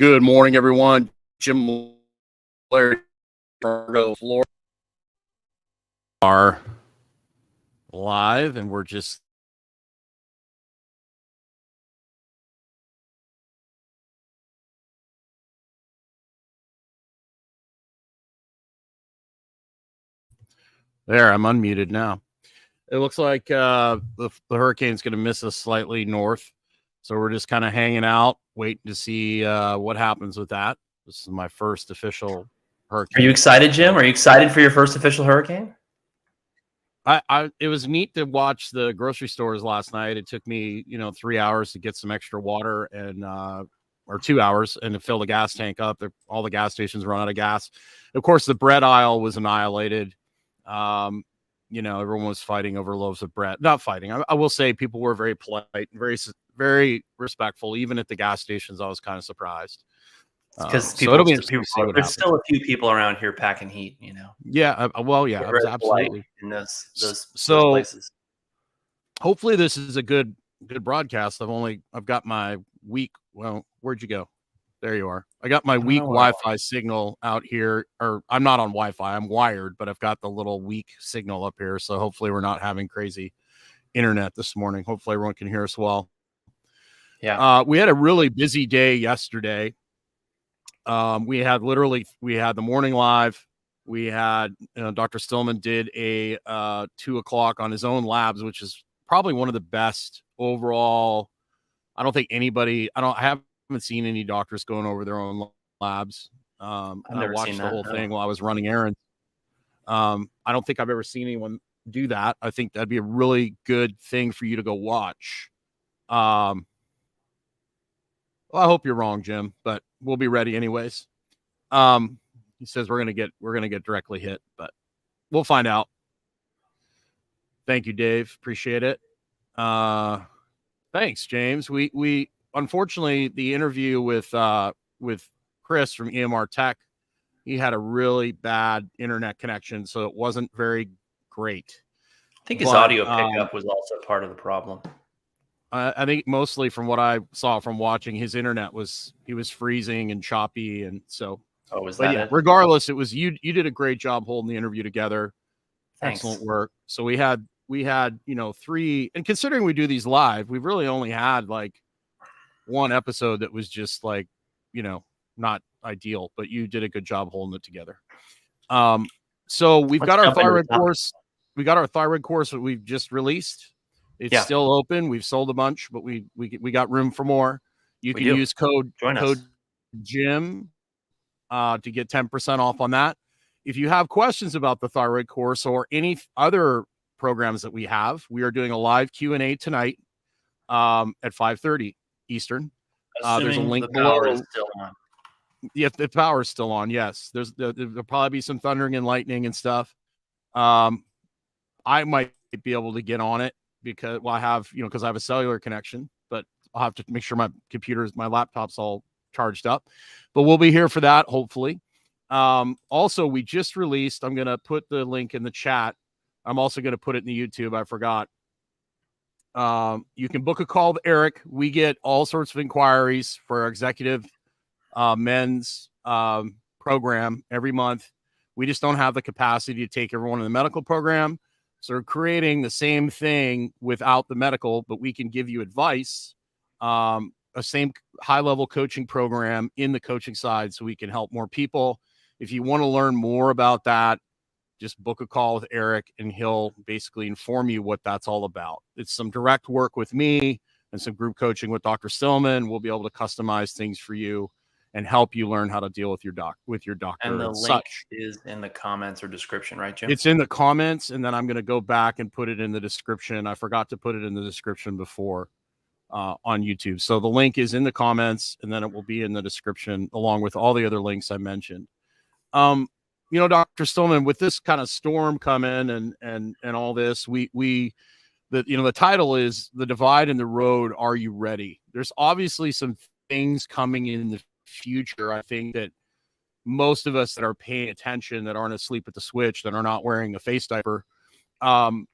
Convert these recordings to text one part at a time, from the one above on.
Good morning, everyone. Jim Laird, Florida, are live, and we're just there. I'm unmuted now. It looks like uh, the, the hurricane's going to miss us slightly north, so we're just kind of hanging out waiting to see uh, what happens with that. This is my first official hurricane. Are you excited, Jim? Are you excited for your first official hurricane? I, I it was neat to watch the grocery stores last night. It took me, you know, three hours to get some extra water and uh or two hours and to fill the gas tank up. All the gas stations run out of gas. Of course, the bread aisle was annihilated. Um, you know, everyone was fighting over loaves of bread. Not fighting. I, I will say people were very polite, and very very respectful. Even at the gas stations, I was kind of surprised. Because um, so it'll be people, there's still a few people around here packing heat, you know. Yeah, uh, well, yeah, absolutely. In those those, so, those places. Hopefully, this is a good good broadcast. I've only I've got my weak. Well, where'd you go? There you are. I got my weak Wi-Fi signal out here, or I'm not on Wi-Fi. I'm wired, but I've got the little weak signal up here. So hopefully, we're not having crazy internet this morning. Hopefully, everyone can hear us well. Yeah. Uh, we had a really busy day yesterday. Um, we had literally we had the morning live. We had you know, Dr. Stillman did a uh, two o'clock on his own labs, which is probably one of the best overall. I don't think anybody. I don't. I haven't seen any doctors going over their own labs. Um, I watched the that, whole no. thing while I was running errands. Um, I don't think I've ever seen anyone do that. I think that'd be a really good thing for you to go watch. Um, well, I hope you're wrong, Jim, but we'll be ready anyways. Um, he says we're gonna get we're gonna get directly hit, but we'll find out. Thank you, Dave. Appreciate it. Uh, thanks, James. We we unfortunately the interview with uh with Chris from EMR Tech, he had a really bad internet connection, so it wasn't very great. I think his but, audio pickup um, was also part of the problem. I think mostly from what I saw from watching, his internet was he was freezing and choppy, and so. Oh, was that yeah, it? Regardless, it was you. You did a great job holding the interview together. Thanks. Excellent work. So we had we had you know three, and considering we do these live, we've really only had like one episode that was just like you know not ideal, but you did a good job holding it together. Um, so we've Let's got our thyroid course. We got our thyroid course that we've just released. It's yeah. still open. We've sold a bunch, but we we we got room for more. You we can do. use code Join code us. Jim uh, to get 10% off on that. If you have questions about the thyroid course or any other programs that we have, we are doing a live Q&A tonight um, at 5:30 Eastern. Uh, there's a link the below. still on. Yeah, the power is still on. Yes, there's there, will probably be some thundering and lightning and stuff. Um, I might be able to get on it because well, I have you know because I have a cellular connection, but I'll have to make sure my computers, my laptop's all charged up. But we'll be here for that hopefully. Um, also, we just released. I'm gonna put the link in the chat. I'm also gonna put it in the YouTube. I forgot. Um, you can book a call with Eric. We get all sorts of inquiries for our executive uh, men's um, program every month. We just don't have the capacity to take everyone in the medical program. So we're creating the same thing without the medical, but we can give you advice, um, a same high level coaching program in the coaching side so we can help more people. If you want to learn more about that, just book a call with Eric and he'll basically inform you what that's all about. It's some direct work with me and some group coaching with Dr. Stillman. We'll be able to customize things for you and help you learn how to deal with your doc with your doctor. And the and link such. is in the comments or description, right, Jim? It's in the comments, and then I'm going to go back and put it in the description. I forgot to put it in the description before uh, on YouTube. So the link is in the comments, and then it will be in the description along with all the other links I mentioned. Um, you know, Dr. Stillman, with this kind of storm coming and and and all this, we we the you know the title is the divide in the road. Are you ready? There's obviously some things coming in the future, I think that most of us that are paying attention, that aren't asleep at the switch, that are not wearing a face diaper, um,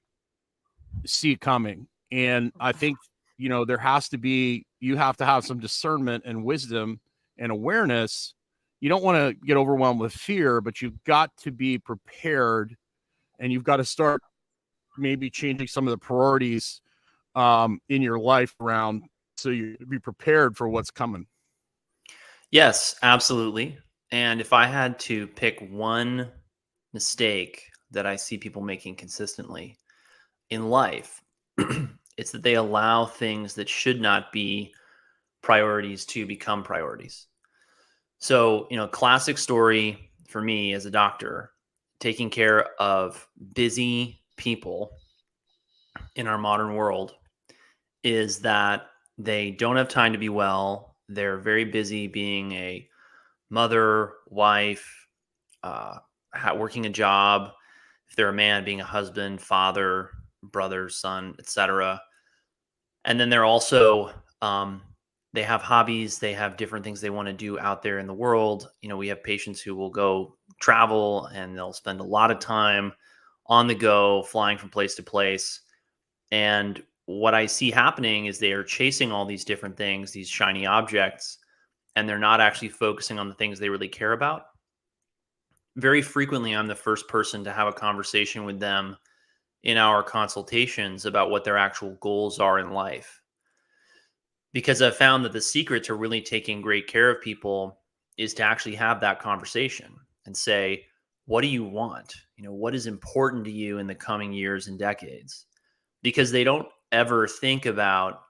see it coming. And I think, you know, there has to be, you have to have some discernment and wisdom and awareness, you don't want to get overwhelmed with fear, but you've got to be prepared and you've got to start maybe changing some of the priorities um, in your life around so you be prepared for what's coming. Yes, absolutely. And if I had to pick one mistake that I see people making consistently in life, it's that they allow things that should not be priorities to become priorities. So, you know, classic story for me as a doctor, taking care of busy people in our modern world is that they don't have time to be well. They're very busy being a mother, wife, uh, working a job. If they're a man, being a husband, father, brother, son, etc. And then they're also um, they have hobbies. They have different things they want to do out there in the world. You know, we have patients who will go travel and they'll spend a lot of time on the go, flying from place to place. And what I see happening is they are chasing all these different things, these shiny objects, and they're not actually focusing on the things they really care about. Very frequently, I'm the first person to have a conversation with them in our consultations about what their actual goals are in life. Because I've found that the secret to really taking great care of people is to actually have that conversation and say, what do you want? You know, what is important to you in the coming years and decades? Because they don't ever think about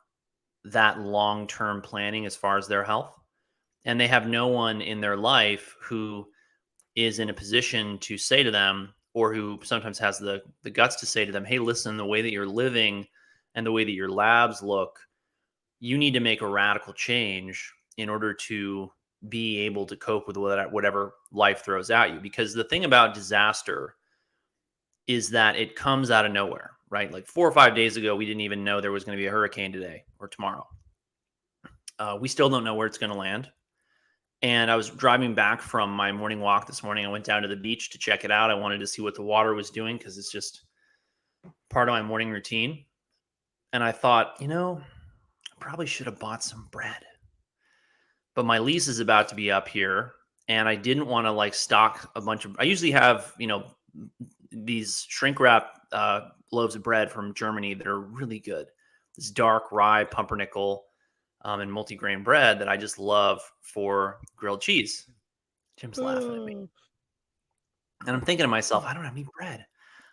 that long term planning as far as their health. And they have no one in their life who is in a position to say to them, or who sometimes has the, the guts to say to them, hey, listen, the way that you're living and the way that your labs look, you need to make a radical change in order to be able to cope with whatever life throws at you. Because the thing about disaster is that it comes out of nowhere right? Like four or five days ago, we didn't even know there was going to be a hurricane today or tomorrow. Uh, we still don't know where it's going to land. And I was driving back from my morning walk this morning. I went down to the beach to check it out. I wanted to see what the water was doing because it's just part of my morning routine. And I thought, you know, I probably should have bought some bread. But my lease is about to be up here. And I didn't want to like stock a bunch of, I usually have, you know, these shrink wrap uh, loaves of bread from Germany that are really good. This dark rye pumpernickel um, and multigrain bread that I just love for grilled cheese. Jim's laughing at me. And I'm thinking to myself, I don't have any bread.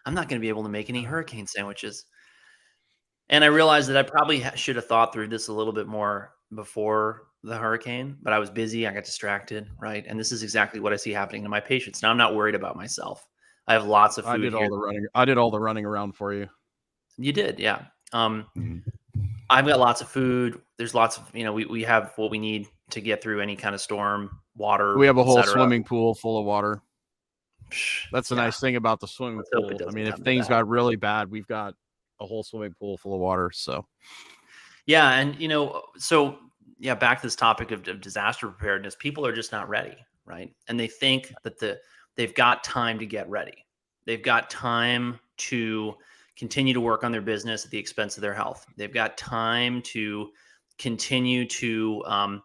I'm not going to be able to make any hurricane sandwiches. And I realized that I probably should have thought through this a little bit more before the hurricane, but I was busy. I got distracted, right? And this is exactly what I see happening to my patients. Now I'm not worried about myself. I have lots of food. I did here. all the running. I did all the running around for you. You did, yeah. Um, mm-hmm. I've got lots of food. There's lots of you know we we have what we need to get through any kind of storm. Water. We have a whole swimming pool full of water. That's the yeah. nice thing about the swimming pool. I mean, if things got really bad, we've got a whole swimming pool full of water. So, yeah, and you know, so yeah, back to this topic of, of disaster preparedness. People are just not ready, right? And they think that the they've got time to get ready. They've got time to continue to work on their business at the expense of their health. They've got time to continue to, um,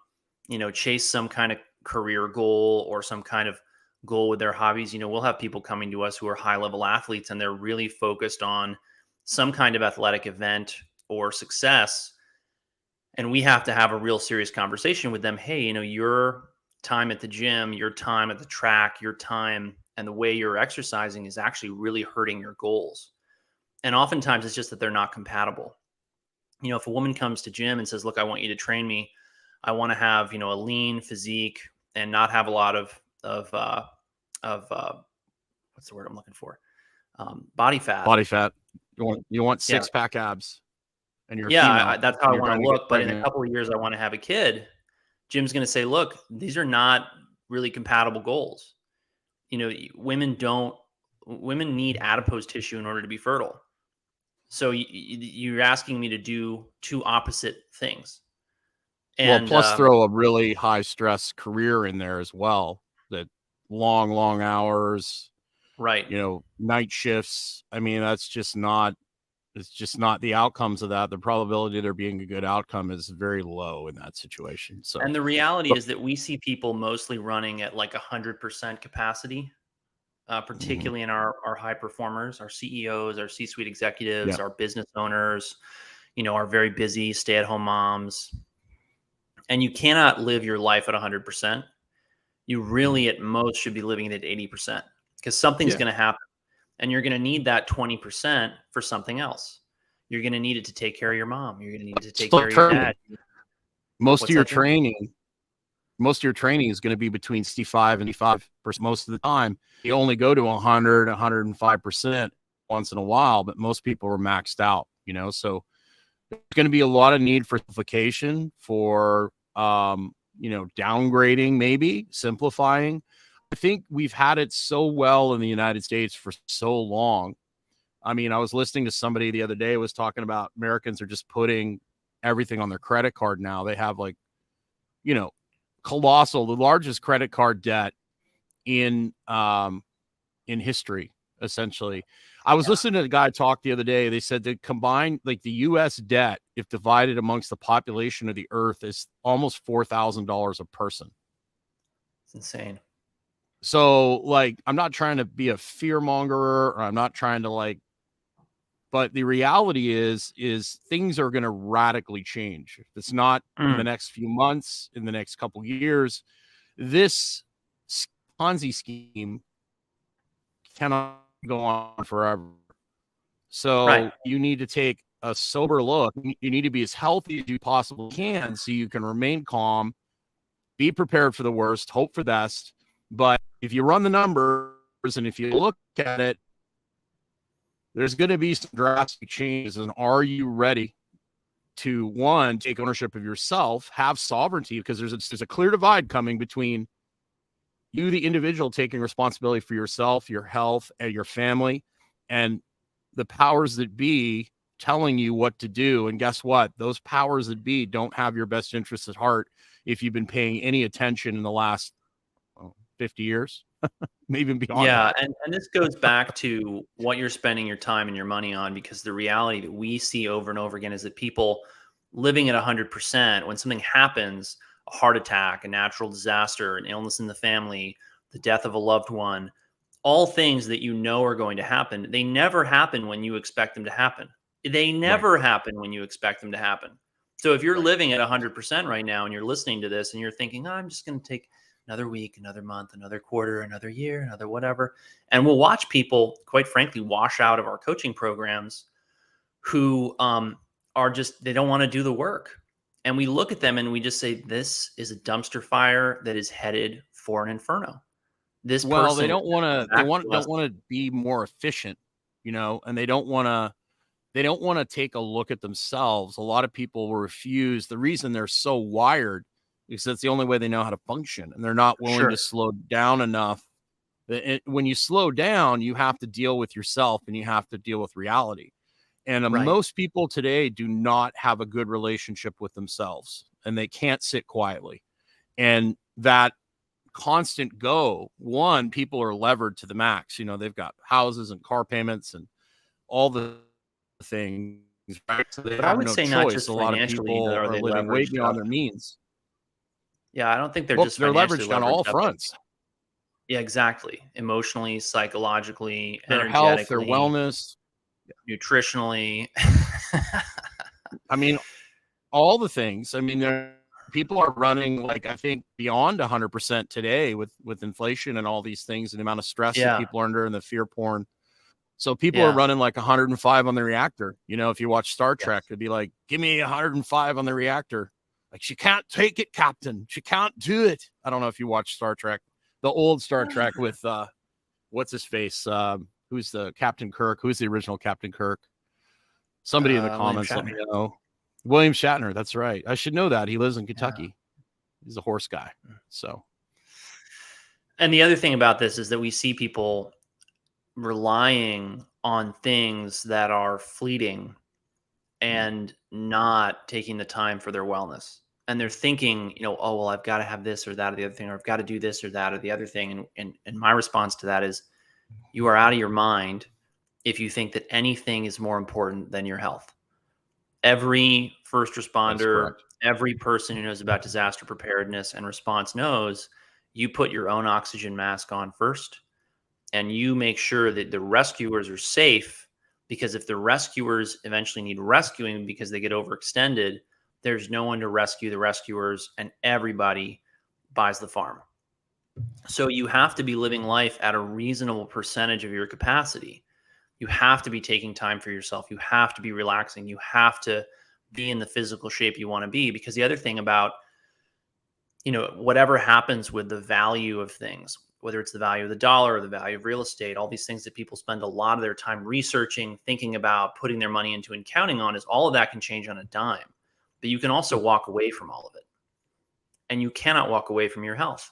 you know, chase some kind of career goal or some kind of goal with their hobbies. You know, we'll have people coming to us who are high level athletes and they're really focused on some kind of athletic event or success. And we have to have a real serious conversation with them. Hey, you know, your time at the gym, your time at the track, your time and the way you're exercising is actually really hurting your goals. And oftentimes it's just that they're not compatible. You know, if a woman comes to gym and says, "Look, I want you to train me. I want to have, you know, a lean physique and not have a lot of of uh of uh what's the word I'm looking for? Um, body fat. Body fat. You want you want six yeah. pack abs, and you're yeah, I, that's how I want to look. But in a couple of years, I want to have a kid. Jim's going to say, "Look, these are not really compatible goals. You know women don't women need adipose tissue in order to be fertile. So you, are asking me to do two opposite things. And well, plus um, throw a really high stress career in there as well that long long hours right. you know night shifts. I mean that's just not it's just not the outcomes of that. The probability of there being a good outcome is very low in that situation. So, And the reality But- is that we see people mostly running at like a 100% capacity, uh, Mm-hmm. particularly in our, our high performers, our CEOs, our C suite executives, Yeah. our business owners, you know, our very busy stay at home moms. And you cannot live your life at a 100%. You really, at most, should be living it at 80% because something's Yeah. going to happen. And you're going to need that 20% for something else. You're going to need it to take care of your mom. You're going to need to take Still care of your dad. most What's of your training, most of your training is going to be between 65 and 85 percent most of the time. You only go to 100, 105 percent once in a while, but most people are maxed out. You know, so there's going to be a lot of need for simplification, for um, you know, downgrading, maybe simplifying. I think we've had it so well in the United States for so long. I mean, I was listening to somebody the other day was talking about Americans are just putting everything on their credit card now. They have like, you know, colossal, the largest credit card debt in um in history, essentially. I was Yeah. listening to a guy talk the other day. They said that combined, like the US debt, if divided amongst the population of the earth, is almost four thousand dollars a person. It's insane. So, like, I'm not trying to be a fear mongerer, or I'm not trying to like, but the reality is, is things are going to radically change. If it's not in Mm. the next few months, in the next couple years, this Ponzi scheme cannot go on forever. So Right. you need to take a sober look. You you need to be as healthy as you possibly can so you can remain calm, be prepared for the worst, hope for the best. But if you run the numbers and if you look at it, there's going to be some drastic changes. And are you ready to one take ownership of yourself, have sovereignty? Because there's a, there's a clear divide coming between you, the individual, taking responsibility for yourself, your health, and your family, and the powers that be telling you what to do. And guess what? Those powers that be don't have your best interests at heart if you've been paying any attention in the last 50 years, maybe even beyond. yeah and, and this goes back to what you're spending your time and your money on because the reality that we see over and over again is that people living at 100% when something happens a heart attack a natural disaster an illness in the family the death of a loved one all things that you know are going to happen they never happen when you expect them to happen they never happen when you expect them to happen so if you're Right. living at 100% right now and you're listening to this and you're thinking oh, i'm just going to take another week, another month, another quarter, another year, another whatever. And we'll watch people, quite frankly, wash out of our coaching programs who um, are just, they don't want to do the work. And we look at them and we just say, this is a dumpster fire that is headed for an inferno. This well they don't want to they want to don't want to be more efficient you know and they don't want to they don't want to take a look at themselves a lot of people refuse the reason they're so wired is that's the only way they know how to function and they're not willing Sure. to slow down enough. It- when you slow down you have to deal with yourself and you have to deal with reality. And uh, Right. most people today do not have a good relationship with themselves and they can't sit quietly. And that constant go one people are levered to the max you know they've got houses and car payments and all the things right? So they But I would no say not just a lot of people either are are living way beyond their means Yeah, I don't think they're Well, just they're financially leveraged on all up. fronts Yeah, exactly. Emotionally, psychologically, their health their wellness nutritionally. i mean all the things i mean there people are running like i think beyond 100% today with with inflation and all these things and the amount of stress Yeah. that people are under and the fear porn so people Yeah. are running like 105 on the reactor you know if you watch star Yes. trek it'd be like give me 105 on the reactor like she can't take it captain. She can't do it. I don't know if you watch star trek the old star trek with uh what's his face? Um who's the captain kirk? Who's the original captain kirk? Somebody in the Uh, comments let me know. William shatner that's right. I should know that. He lives in kentucky. He's a horse guy so. And the other thing about this is that we see people relying on things that are fleeting and not taking the time for their wellness. And they're thinking, you know, oh well, I've got to have this or that or the other thing, or I've got to do this or that or the other thing. And and and my response to that is, you are out of your mind if you think that anything is more important than your health. Every first responder, every person who knows about disaster preparedness and response knows you put your own oxygen mask on first and you make sure that the rescuers are safe because if the rescuers eventually need rescuing because they get overextended, there's no one to rescue the rescuers and everybody buys the farm. So you have to be living life at a reasonable percentage of your capacity. You have to be taking time for yourself. You have to be relaxing. You have to be in the physical shape you want to be because the other thing about you know whatever happens with the value of things whether it's the value of the dollar or the value of real estate all these things that people spend a lot of their time researching thinking about putting their money into and counting on is all of that can change on a dime but you can also walk away from all of it and you cannot walk away from your health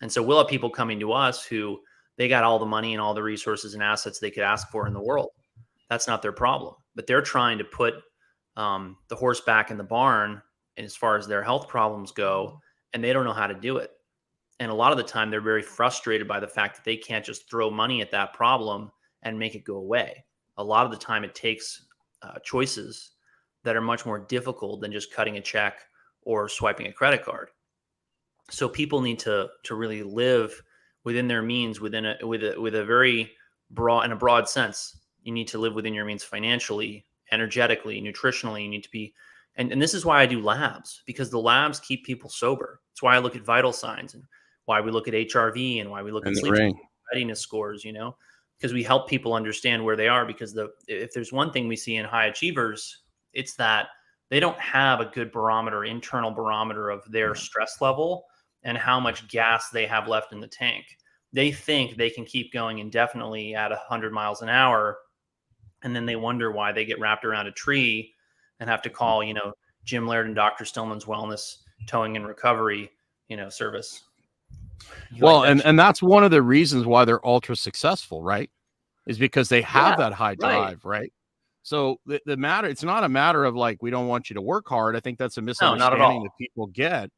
and so we'll have people coming to us who they got all the money and all the resources and assets they could ask for in the world that's not their problem but they're trying to put um, the horse back in the barn as far as their health problems go and they don't know how to do it. And a lot of the time, they're very frustrated by the fact that they can't just throw money at that problem and make it go away. A lot of the time, it takes uh, choices that are much more difficult than just cutting a check or swiping a credit card. So people need to to really live within their means, within a with a with a very broad in a broad sense. You need to live within your means financially, energetically, nutritionally. You need to be and, and this is why I do labs because the labs keep people sober. It's why I look at vital signs and why we look at HRV and why we look And at sleep ring. readiness scores, you know, because we help people understand where they are. Because the if there's one thing we see in high achievers, it's that they don't have a good barometer, internal barometer of their stress level and how much gas they have left in the tank. They think they can keep going indefinitely at 100 miles an hour, and then they wonder why they get wrapped around a tree and have to hmm. call, you know, Jim Laird and Dr. Stillman's Wellness Towing and Recovery, you know, service. You Well, like and shit? and that's one of the reasons why they're ultra successful, right? Is because they have Yeah, that high right. drive, right? So the, the matter, it's not a matter of like we don't want you to work hard. I think that's a misunderstanding all. that people get.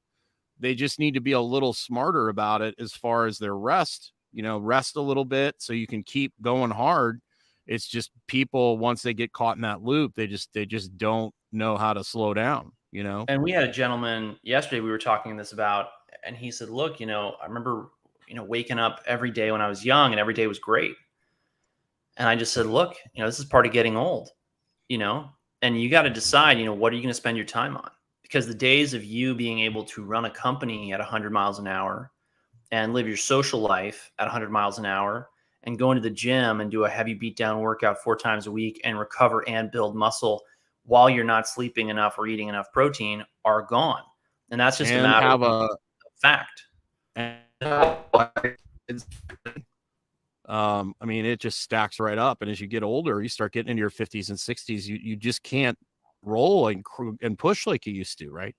They just need to be a little smarter about it as far as their rest. You know, rest a little bit so you can keep going hard. It's just people once they get caught in that loop, they just they just don't know how to slow down. You know, And we had a gentleman yesterday we were talking this about, and he said, Look, you know, I remember, you know, waking up every day when I was young and every day was great. And I just said, Look, you know, this is part of getting old, you know, and you got to decide, you know, what are you going to spend your time on? Because the days of you being able to run a company at 100 miles an hour and live your social life at 100 miles an hour and go into the gym and do a heavy beat down workout four times a week and recover and build muscle while you're not sleeping enough or eating enough protein are gone. And that's just a matter have of a fact. Um i mean it just stacks right up and as you get older you start getting into your 50s and 60s you you just can't roll and and push like you used to right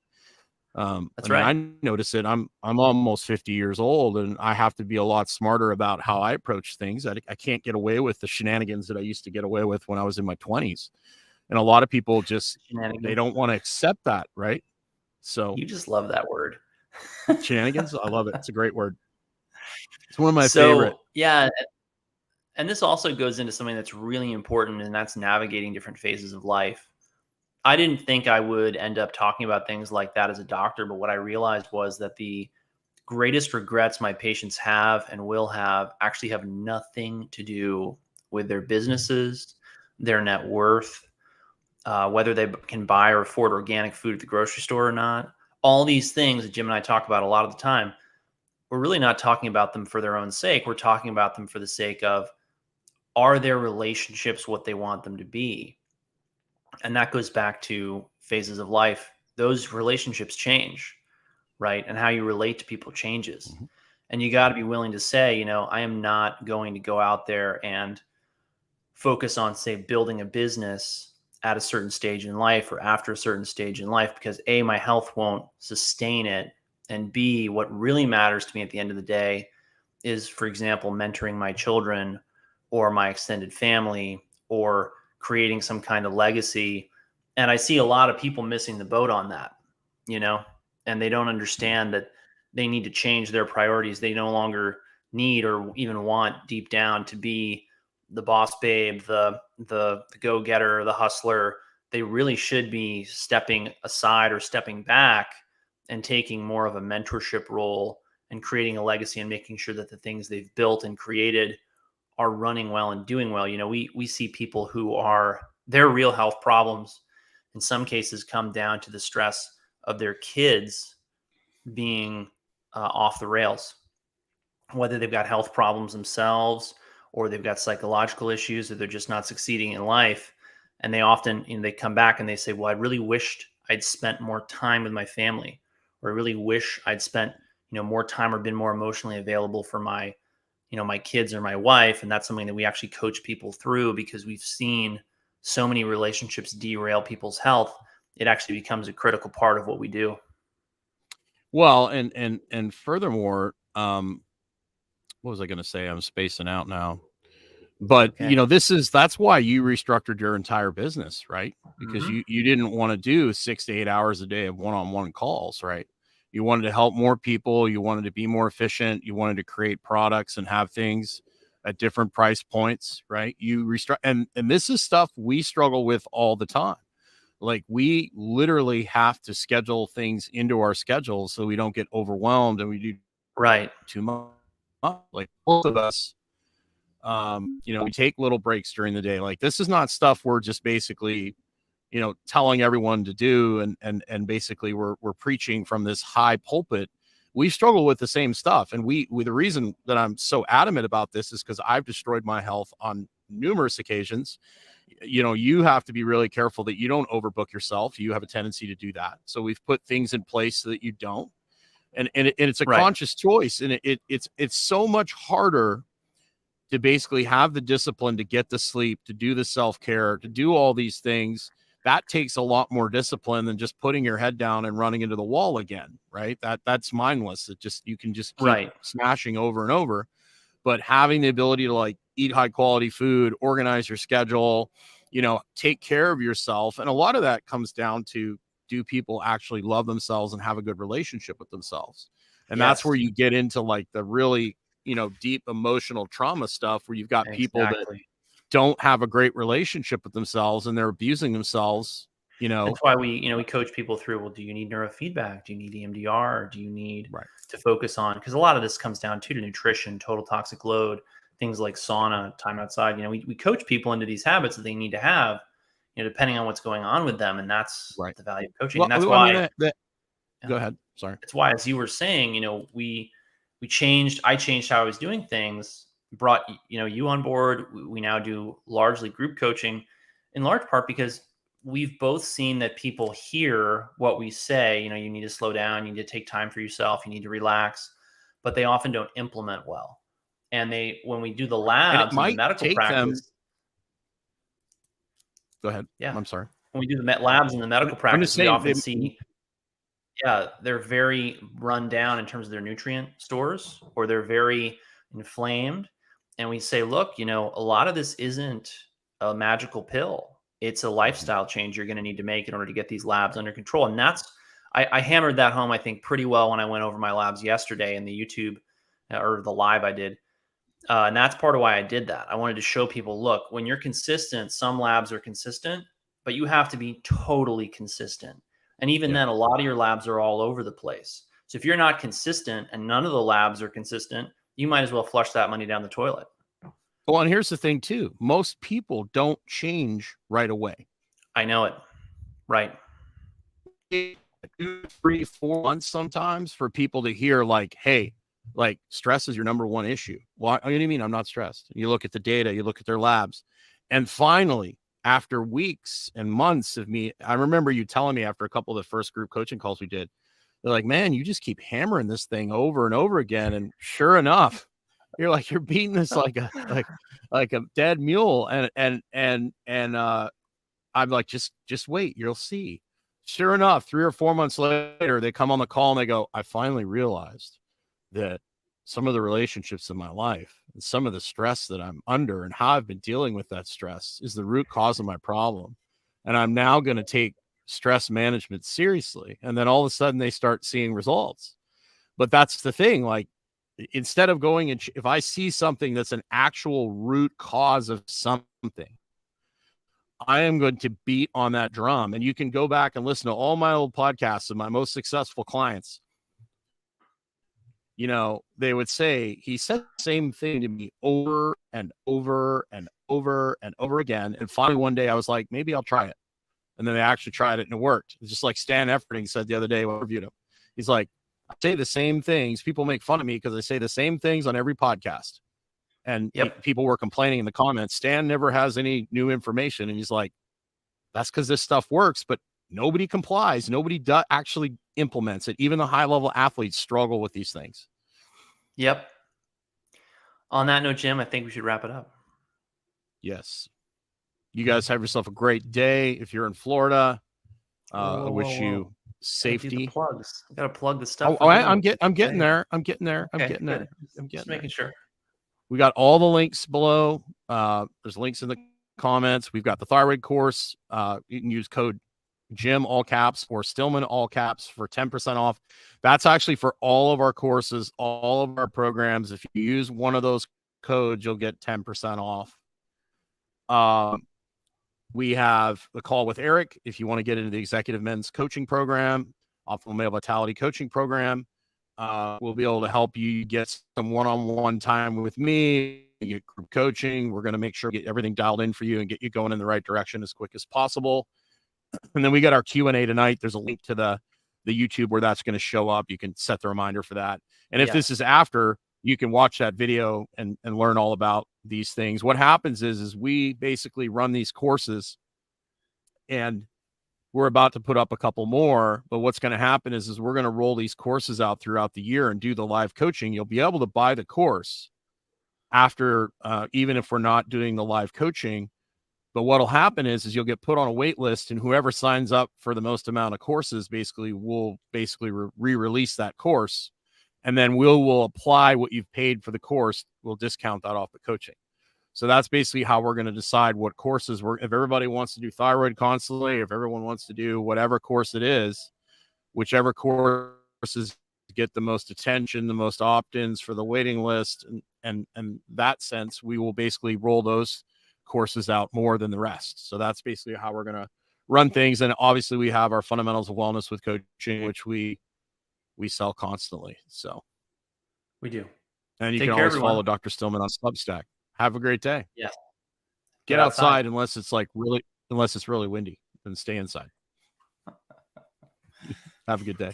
um That's I mean, right. i notice it i'm i'm almost 50 years old and i have to be a lot smarter about how i approach things i, I can't get away with the shenanigans that i used to get away with when i was in my 20s and a lot of people just they don't want to accept that right so You just love that word. shenanigans i love it it's a great word it's one of my so, favorite Yeah. And this also goes into something that's really important, and that's navigating different phases of life. I didn't think I would end up talking about things like that as a doctor, but what I realized was that the greatest regrets my patients have and will have actually have nothing to do with their businesses, their net worth, uh, whether they can buy or afford organic food at the grocery store or not. All these things that Jim and I talk about a lot of the time, we're really not talking about them for their own sake. We're talking about them for the sake of are their relationships what they want them to be? And that goes back to phases of life. Those relationships change, right? And how you relate to people changes. Mhm. And you got to be willing to say, you know, I am not going to go out there and focus on, say, building a business at a certain stage in life or after a certain stage in life because A, my health won't sustain it. And B, what really matters to me at the end of the day is, for example, mentoring my children or my extended family or creating some kind of legacy. And I see a lot of people missing the boat on that, you know, and they don't understand that they need to change their priorities. They no longer need or even want deep down to be the boss babe, the the, the go getter, the hustler, they really should be stepping aside or stepping back and taking more of a mentorship role and creating a legacy and making sure that the things they've built and created are running well and doing well. You know, we we see people who are their real health problems in some cases come down to the stress of their kids being uh, off the rails, whether they've got health problems themselves or they've got psychological issues or they're just not succeeding in life. And they often, you know, they come back and they say, well, I really wished I'd spent more time with my family, or I really wish I'd spent, you know, more time or been more emotionally available for my, you know, my kids or my wife. And that's something that we actually coach people through because we've seen so many relationships derail people's health. It actually becomes a critical part of what we do. Well, and and and furthermore, um, what was I going to say? I'm spacing out now. But Okay. you know, this is that's why you restructured your entire business, right? Because Mhm. you you didn't want to do six to eight hours a day of one-on-one calls, right? You wanted to help more people. You wanted to be more efficient. You wanted to create products and have things at different price points, right? You restructure, and and this is stuff we struggle with all the time. Like we literally have to schedule things into our schedules so we don't get overwhelmed and we do Right. too much. Like both of us, um, you know, we take little breaks during the day. Like this is not stuff we're just basically, you know, telling everyone to do, and and and basically we're we're preaching from this high pulpit. We struggle with the same stuff, and we, we the reason that I'm so adamant about this is because I've destroyed my health on numerous occasions. You know, you have to be really careful that you don't overbook yourself. You have a tendency to do that. So we've put things in place so that you don't and and, it, and it's a Right. conscious choice and it, it it's it's so much harder to basically have the discipline to get the sleep to do the self-care to do all these things that takes a lot more discipline than just putting your head down and running into the wall again right? That that's mindless. It just you can just keep Right. smashing over and over. But having the ability to like eat high quality food organize your schedule you know take care of yourself and a lot of that comes down to do people actually love themselves and have a good relationship with themselves? And that's where you get into like the really you know deep emotional trauma stuff where you've got people that Exactly. Don't have a great relationship with themselves and they're abusing themselves you know That's why we, you know, we coach people through. Well, do you need neurofeedback? Do you need EMDR? Do you need Right. to focus on? Because a lot of this comes down too to nutrition, total toxic load, things like sauna, time outside. You know, we, we coach people into these habits that they need to have, you know, depending on what's going on with them, and that's Right. the value of coaching. Well, and that's well, I why mean, that- that- go ahead sorry that's why, as you were saying, you know, we we changed. I changed how I was doing things. Brought you know you on board. We, now do largely group coaching, in large part because we've both seen that people hear what we say. You know, you need to slow down. You need to take time for yourself. You need to relax, but they often don't implement well. And they when we do the labs, and the might medical take them- practice. go ahead Yeah. i'm sorry when we do the met labs in the medical practice, we often they- see, yeah, they're very run down in terms of their nutrient stores, or they're very inflamed. And we say, look, you know, a lot of this isn't a magical pill. It's a lifestyle change you're going to need to make in order to get these labs under control. And that's, I, I hammered that home, I think, pretty well when I went over my labs yesterday in the YouTube uh, or the live I did. Uh, and that's part of why I did that. I wanted to show people look, when you're consistent, some labs are consistent, but you have to be totally consistent. And even Yeah. then, a lot of your labs are all over the place. So if you're not consistent and none of the labs are consistent, you might as well flush that money down the toilet. well and here's the thing too most people don't change right away I know it. Right. two, three, four months sometimes for people to hear like, hey, like stress is your number one issue. Why? Well, you know what do you mean I'm not stressed? You look at the data, you look at their labs, and finally, after weeks and months of me, I remember you telling me after a couple of the first group coaching calls we did, they're like, man, you just keep hammering this thing over and over again, and sure enough, you're like you're beating this like a like like a dead mule, and and and and uh, I'm like, just just wait, you'll see sure enough, three or four months later, they come on the call and they go, I finally realized that some of the relationships in my life and some of the stress that I'm under and how I've been dealing with that stress is the root cause of my problem. And I'm now going to take stress management seriously. And then all of a sudden they start seeing results. But that's the thing. Like, Instead of going and if I see something that's an actual root cause of something, I am going to beat on that drum. And you can go back and listen to all my old podcasts of my most successful clients. You know, they would say, he said the same thing to me over and over and over and over again. And finally, one day I was like, maybe I'll try it. And then they actually tried it and it worked. It's just like Stan Efferding said the other day when I reviewed him. He's like, I say the same things. People make fun of me because I say the same things on every podcast. And Yep. people were complaining in the comments. Stan never has any new information. And he's like, that's because this stuff works, but nobody complies. Nobody do- actually implements it. Even the high level athletes struggle with these things. Yep. On that note, Jim, I think we should wrap it up. Yes. You guys have yourself a great day. If you're in Florida, uh, I wish whoa, you whoa. Gotta safety. plugs. I gotta plug the stuff. Oh, oh, I. I'm getting, I'm getting there. I'm getting there. I'm Okay, getting good. there. I'm Just getting there. making sure. We got all the links below. Uh, there's links in the comments. We've got the thyroid course. Uh, you can use code Jim all caps or Stillman all caps for 10% off. That's actually for all of our courses, all of our programs. If you use one of those codes, you'll get 10% off. Um, we have the call with Eric if you want to get into the executive men's coaching program, optimal male vitality coaching program. Uh, we'll be able to help you get some one-on-one time with me, get group coaching. We're going to make sure get everything dialed in for you and get you going in the right direction as quick as possible. And then we got our Q and A tonight. There's a link to the the YouTube where that's going to show up. You can set the reminder for that. And if Yeah. this is after, you can watch that video and and learn all about these things. What happens is is we basically run these courses and we're about to put up a couple more but what's going to happen is is we're going to roll these courses out throughout the year and do the live coaching. You'll be able to buy the course after uh, even if we're not doing the live coaching. But what'll happen is is you'll get put on a wait list and whoever signs up for the most amount of courses basically will basically re- re-release that course and then we'll will apply what you've paid for the course we'll discount that off the coaching so that's basically how we're going to decide what courses we're. If everybody wants to do thyroid constantly, if everyone wants to do whatever course it is, whichever courses get the most attention, the most opt-ins for the waiting list, and and and that sense, we will basically roll those courses out more than the rest. So that's basically how we're going to run things. And obviously, we have our fundamentals of wellness with coaching, which we we sell constantly. So We do. and you Take can always everyone. follow Dr. Stillman on Substack. Have a great day. Yes. Get, Get outside. outside. unless it's like really unless it's really windy. Then stay inside. Have a good day.